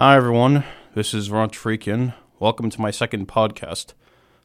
Hi, everyone. This is Ron Freakin. Welcome to my second podcast.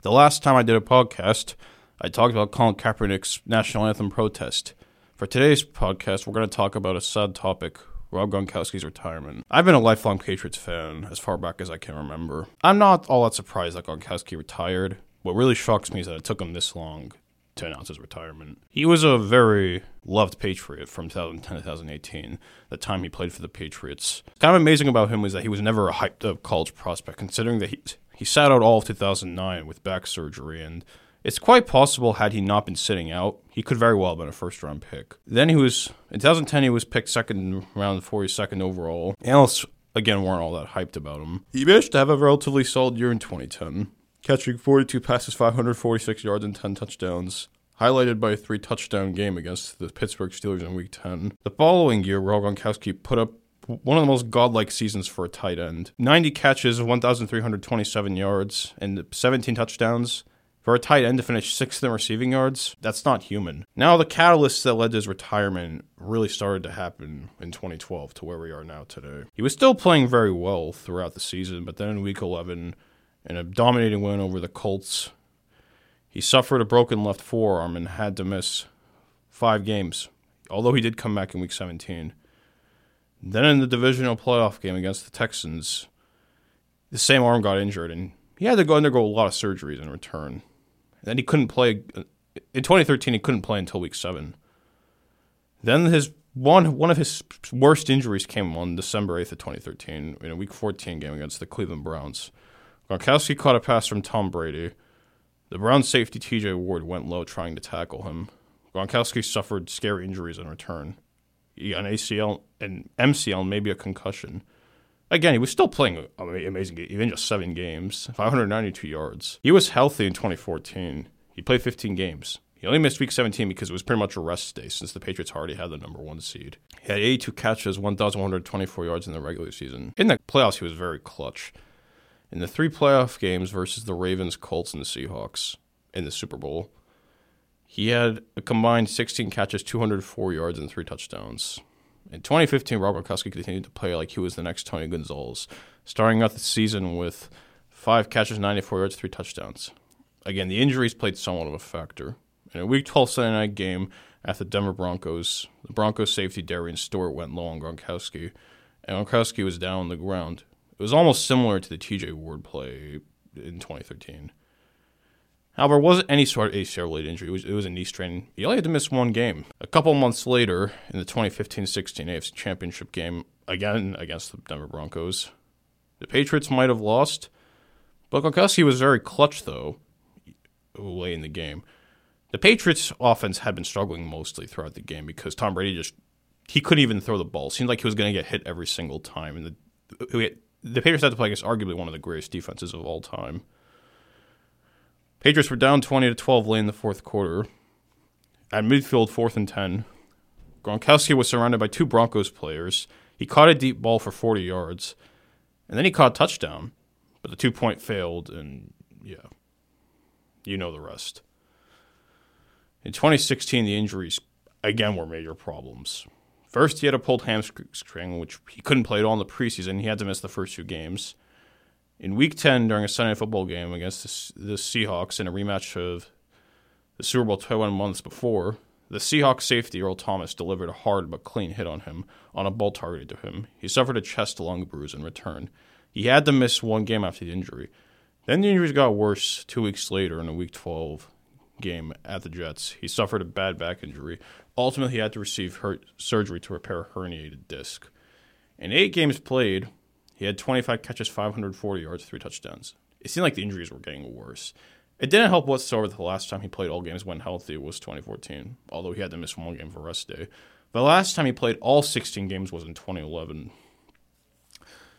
The last time I did a podcast, I talked about Colin Kaepernick's national anthem protest. For today's podcast, we're going to talk about a sad topic Rob Gronkowski's retirement. I've been a lifelong Patriots fan as far back as I can remember. I'm not all that surprised that Gronkowski retired. What really shocks me is that it took him this long to announce his retirement. He was a very loved Patriot from 2010 to 2018, the time he played for the Patriots. Kind of amazing about him was that he was never a hyped up college prospect, considering that he, he sat out all of 2009 with back surgery, and it's quite possible had he not been sitting out, he could very well have been a first round pick. Then he was, in 2010, he was picked second round, 42nd overall. Analysts, again, weren't all that hyped about him. He managed to have a relatively solid year in 2010 catching 42 passes, 546 yards, and 10 touchdowns, highlighted by a three touchdown game against the Pittsburgh Steelers in Week 10. The following year, Rob Gronkowski put up one of the most godlike seasons for a tight end 90 catches, 1,327 yards, and 17 touchdowns. For a tight end to finish sixth in receiving yards, that's not human. Now, the catalyst that led to his retirement really started to happen in 2012 to where we are now today. He was still playing very well throughout the season, but then in week 11, in a dominating win over the Colts. He suffered a broken left forearm and had to miss five games, although he did come back in week 17. Then in the divisional playoff game against the Texans, the same arm got injured and he had to go undergo a lot of surgeries in return. And then he couldn't play uh, in 2013 he couldn't play until week 7. Then his one one of his worst injuries came on December 8th of 2013 in a week 14 game against the Cleveland Browns. Gronkowski caught a pass from Tom Brady. The Browns safety TJ Ward went low trying to tackle him. Gronkowski suffered scary injuries in return. He got an ACL and MCL and maybe a concussion. Again, he was still playing amazing, even just seven games, 592 yards. He was healthy in 2014. He played 15 games. He only missed week 17 because it was pretty much a rest day since the Patriots already had the number one seed. He had 82 catches, 1,124 yards in the regular season. In the playoffs, he was very clutch in the three playoff games versus the Ravens, Colts, and the Seahawks in the Super Bowl, he had a combined 16 catches, 204 yards, and three touchdowns. In 2015, Robert Gronkowski continued to play like he was the next Tony Gonzalez, starting out the season with five catches, 94 yards, three touchdowns. Again, the injuries played somewhat of a factor. In a Week 12 Sunday night game at the Denver Broncos, the Broncos safety Darian Stewart went low on Gronkowski, and Gronkowski was down on the ground. It was almost similar to the TJ Ward play in 2013. However, it wasn't any sort of ACL related injury. It was, it was a knee strain. He only had to miss one game. A couple months later, in the 2015 16 AFC Championship game, again against the Denver Broncos, the Patriots might have lost, but Gronkowski was very clutch, though, late in the game. The Patriots' offense had been struggling mostly throughout the game because Tom Brady just he couldn't even throw the ball. It seemed like he was going to get hit every single time, and the the Patriots had to play against arguably one of the greatest defenses of all time. Patriots were down 20 to 12 late in the fourth quarter. At midfield, fourth and 10, Gronkowski was surrounded by two Broncos players. He caught a deep ball for 40 yards, and then he caught a touchdown, but the two point failed, and yeah, you know the rest. In 2016, the injuries again were major problems. First, he had a pulled hamstring, which he couldn't play at all in the preseason. He had to miss the first two games. In Week 10, during a Sunday football game against the, the Seahawks in a rematch of the Super Bowl 21 months before, the Seahawks safety Earl Thomas delivered a hard but clean hit on him on a ball targeted to him. He suffered a chest lung bruise in return. He had to miss one game after the injury. Then the injuries got worse two weeks later in a Week 12 game at the Jets. He suffered a bad back injury. Ultimately, he had to receive surgery to repair a herniated disc. In eight games played, he had 25 catches, 540 yards, three touchdowns. It seemed like the injuries were getting worse. It didn't help whatsoever that the last time he played all games when healthy was 2014, although he had to miss one game for rest day. The last time he played all 16 games was in 2011.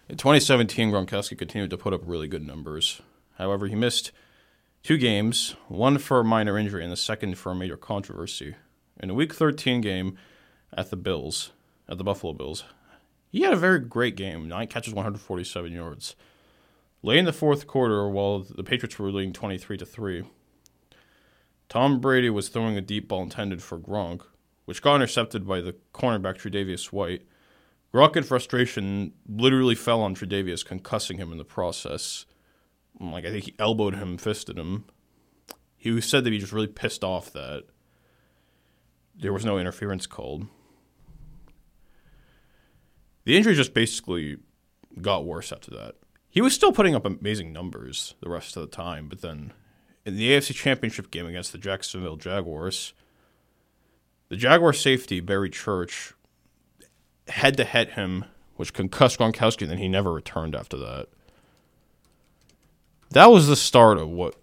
In 2017, Gronkowski continued to put up really good numbers. However, he missed two games, one for a minor injury and the second for a major controversy. In a Week 13 game at the Bills, at the Buffalo Bills, he had a very great game. Nine catches, 147 yards. Late in the fourth quarter, while the Patriots were leading 23 to three, Tom Brady was throwing a deep ball intended for Gronk, which got intercepted by the cornerback Tre'Davious White. Gronk in frustration literally fell on Tre'Davious, concussing him in the process. Like I think he elbowed him, fisted him. He said that he was really pissed off that there was no interference called. The injury just basically got worse after that. He was still putting up amazing numbers the rest of the time, but then in the AFC Championship game against the Jacksonville Jaguars, the Jaguar safety, Barry Church, had to hit him, which concussed Gronkowski, and then he never returned after that. That was the start of what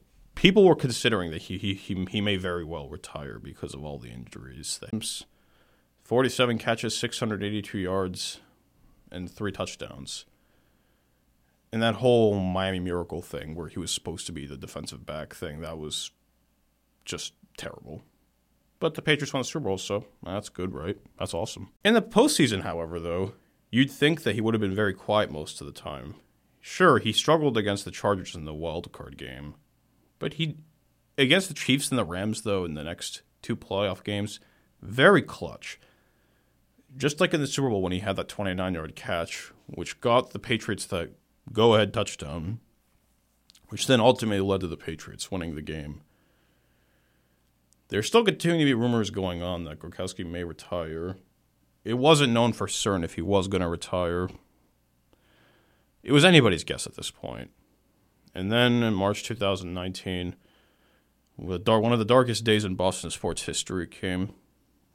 people were considering that he he he, he may very well retire because of all the injuries. 47 catches, 682 yards, and three touchdowns. And that whole Miami Miracle thing, where he was supposed to be the defensive back thing, that was just terrible. But the Patriots won the Super Bowl, so that's good, right? That's awesome. In the postseason, however, though, you'd think that he would have been very quiet most of the time. Sure, he struggled against the Chargers in the wild card game, but he against the Chiefs and the Rams though in the next two playoff games, very clutch. Just like in the Super Bowl when he had that 29-yard catch, which got the Patriots the go-ahead touchdown, which then ultimately led to the Patriots winning the game. There's still continuing to be rumors going on that Gronkowski may retire. It wasn't known for certain if he was going to retire. It was anybody's guess at this point. And then in March 2019, one of the darkest days in Boston sports history came.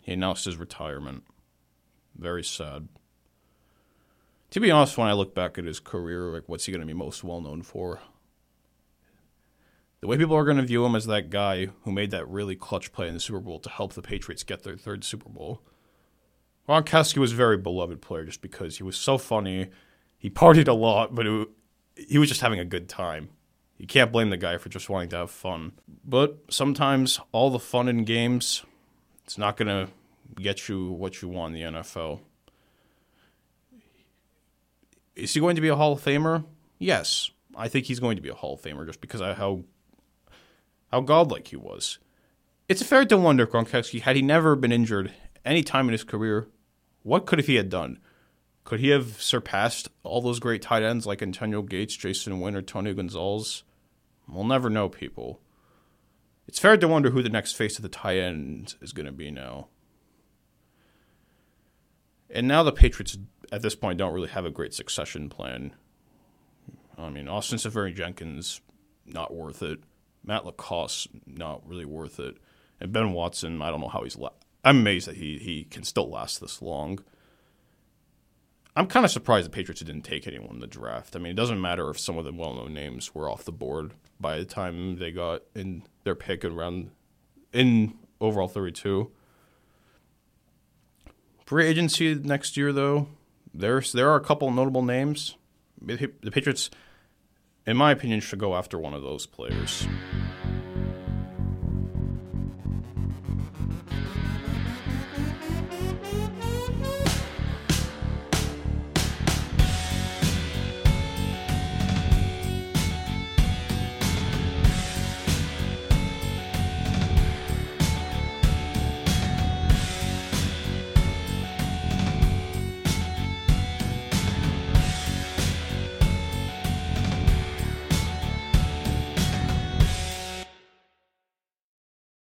He announced his retirement. Very sad. To be honest, when I look back at his career, like what's he going to be most well known for? The way people are going to view him as that guy who made that really clutch play in the Super Bowl to help the Patriots get their third Super Bowl. Gronkowski was a very beloved player just because he was so funny. He partied a lot, but it, he was just having a good time. You can't blame the guy for just wanting to have fun. But sometimes all the fun in games, it's not going to get you what you want in the NFL. Is he going to be a Hall of Famer? Yes. I think he's going to be a Hall of Famer just because of how how godlike he was. It's fair to wonder, Gronkowski, had he never been injured any time in his career, what could he had done? Could he have surpassed all those great tight ends like Antonio Gates, Jason Witten, or Tony Gonzalez? We'll never know, people. It's fair to wonder who the next face of the tight end is going to be now. And now the Patriots, at this point, don't really have a great succession plan. I mean, Austin Seferian-Jenkins, not worth it. Matt LaCosse, not really worth it. And Ben Watson, I don't know how he's. La- I'm amazed that he he can still last this long. I'm kind of surprised the Patriots didn't take anyone in the draft. I mean, it doesn't matter if some of the well-known names were off the board by the time they got in their pick around in overall 32. Free agency next year, though, there's there are a couple notable names. The Patriots, in my opinion, should go after one of those players.